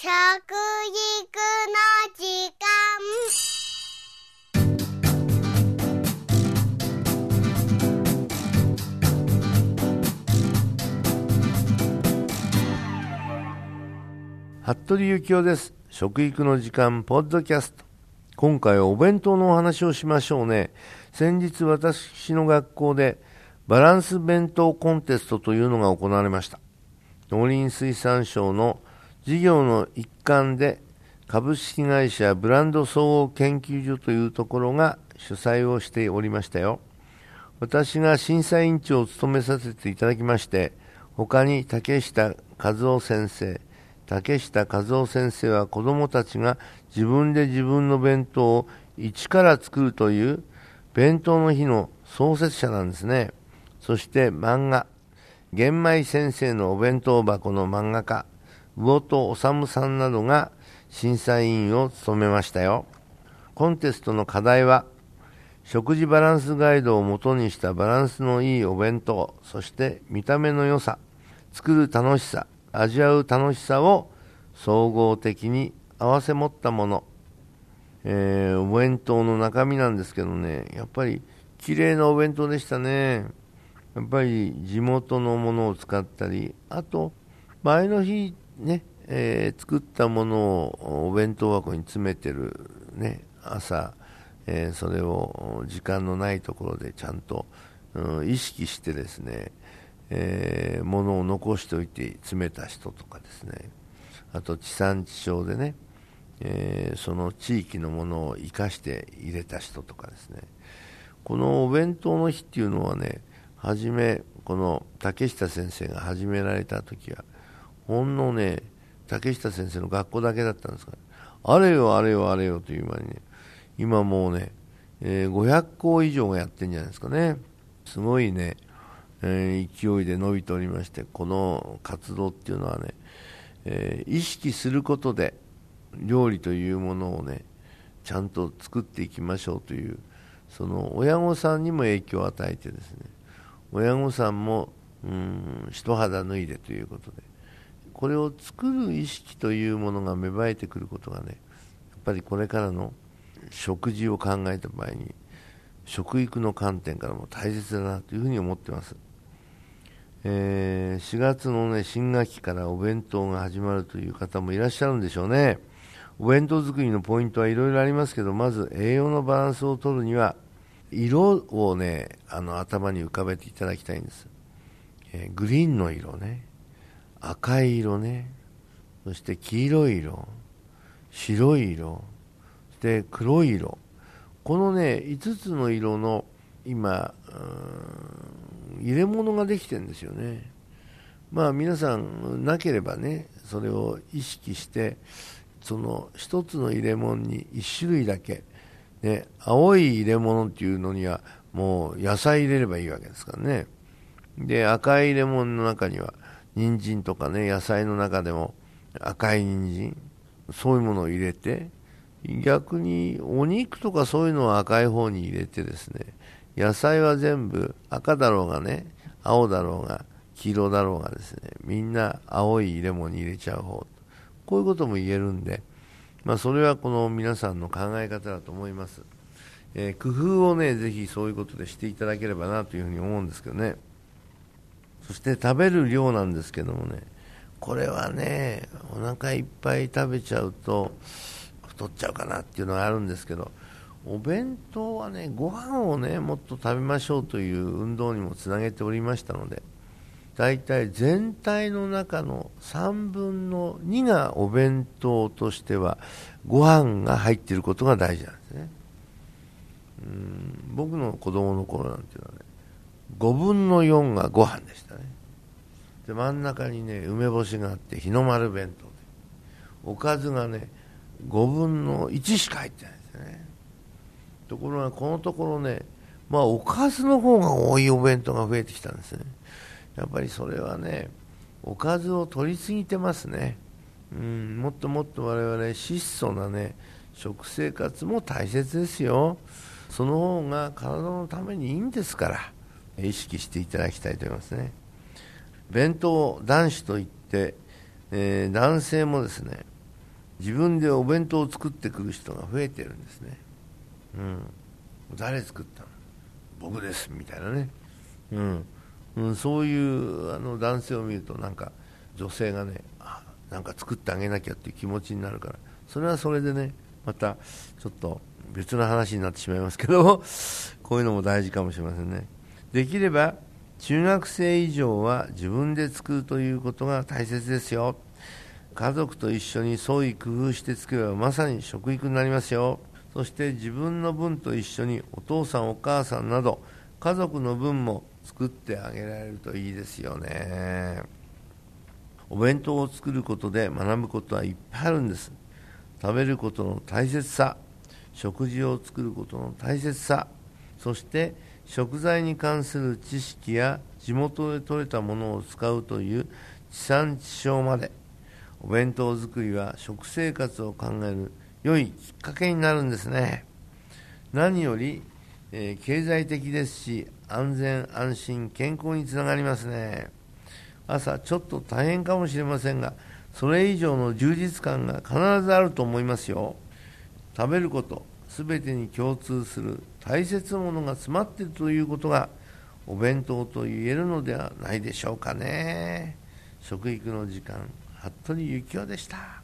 食育の時間。服部幸男です。食育の時間ポッドキャスト。今回はお弁当のお話をしましょうね。先日私の学校でバランス弁当コンテストというのが行われました。農林水産省の事業の一環で株式会社ブランド総合研究所というところが主催をしておりましたよ。私が審査委員長を務めさせていただきまして他に竹下和夫先生竹下和夫先生は子どもたちが自分で自分の弁当を一から作るという弁当の日の創設者なんですね。そして漫画玄米先生のお弁当箱の漫画家。魚戸治さんなどが審査委員を務めましたよ。コンテストの課題は食事バランスガイドをもとにしたバランスのいいお弁当そして見た目の良さ作る楽しさ味わう楽しさを総合的に合わせ持ったもの、えー、お弁当の中身なんですけどねやっぱり綺麗なお弁当でしたね。やっぱり地元のものを使ったりあと前の日ね、えー、作ったものをお弁当箱に詰めてる、ね、朝、えー、それを時間のないところでちゃんと、うん、意識してですね、えー、ものを残しておいて詰めた人とかですね。あと地産地消でね、えー、その地域のものを生かして入れた人とかですね。このお弁当の日っていうのはね初めこの竹下先生が始められた時はほんのね竹下先生の学校だけだったんですからあれよあれよあれよという間にね今もうね、えー、500校以上がやってるんじゃないですかね。すごいね、えー、勢いで伸びておりましてこの活動っていうのはね、えー、意識することで料理というものをねちゃんと作っていきましょうというその親御さんにも影響を与えてですね親御さんもうん一肌脱いでということでこれを作る意識というものが芽生えてくることがねやっぱりこれからの食事を考えた場合に食育の観点からも大切だなというふうに思ってます、えー、4月の、ね、新学期からお弁当が始まるという方もいらっしゃるんでしょうね。お弁当作りのポイントはいろいろありますけどまず栄養のバランスを取るには色をねあの頭に浮かべていただきたいんです、えー、グリーンの色ね。赤い色ね。そして黄色い色白い色そして黒い色。このね5つの色の今入れ物ができてるんですよね。まあ皆さんなければねそれを意識してその1つの入れ物に1種類だけね、青い入れ物っていうのにはもう野菜入れればいいわけですからね。で赤い入れ物の中には人参とかね野菜の中でも赤い人参そういうものを入れて逆にお肉とかそういうのは赤い方に入れてですね野菜は全部赤だろうがね青だろうが黄色だろうがですねみんな青い入れ物に入れちゃう方。こういうことも言えるんでまあ、それはこの皆さんの考え方だと思います、えー、工夫をねぜひそういうことでしていただければなというふうに思うんですけどね。そして食べる量なんですけどもねこれはねお腹いっぱい食べちゃうと太っちゃうかなっていうのがあるんですけどお弁当はねご飯をねもっと食べましょうという運動にもつなげておりましたので大体全体の中の3分の2がお弁当としてはご飯が入っていることが大事なんですね。うん僕の子供の頃なんていうのはね5分の4がご飯でしたね。で真ん中にね梅干しがあって日の丸弁当で。おかずがね5分の1しか入ってないですね。ところがこのところねまあおかずの方が多いお弁当が増えてきたんですね。やっぱりそれはねおかずを取りすぎてますね、うん、もっともっと我々質素なね食生活も大切ですよ。その方が体のためにいいんですから。意識していただきたいと思いますね。弁当男子といって、えー、男性もですね自分でお弁当を作ってくる人が増えてるんですね、うん、誰作ったの？僕ですみたいなね、うん。うん、そういうあの男性を見るとなんか女性がねあなんか作ってあげなきゃっていう気持ちになるからそれはそれでねまたちょっと別の話になってしまいますけどこういうのも大事かもしれませんね。できれば中学生以上は自分で作るということが大切ですよ。家族と一緒に創意工夫して作ればまさに食育になりますよ。そして自分の分と一緒にお父さんお母さんなど家族の分も作ってあげられるといいですよね。お弁当を作ることで学ぶことはいっぱいあるんです。食べることの大切さ食事を作ることの大切さそして食材に関する知識や地元で採れたものを使うという地産地消までお弁当作りは食生活を考える良いきっかけになるんですね。何より、えー、経済的ですし安全安心健康につながりますね。朝ちょっと大変かもしれませんがそれ以上の充実感が必ずあると思いますよ。食べること全てに共通する大切なものが詰まっているということがお弁当と言えるのではないでしょうかね食育の時間服部幸男でした。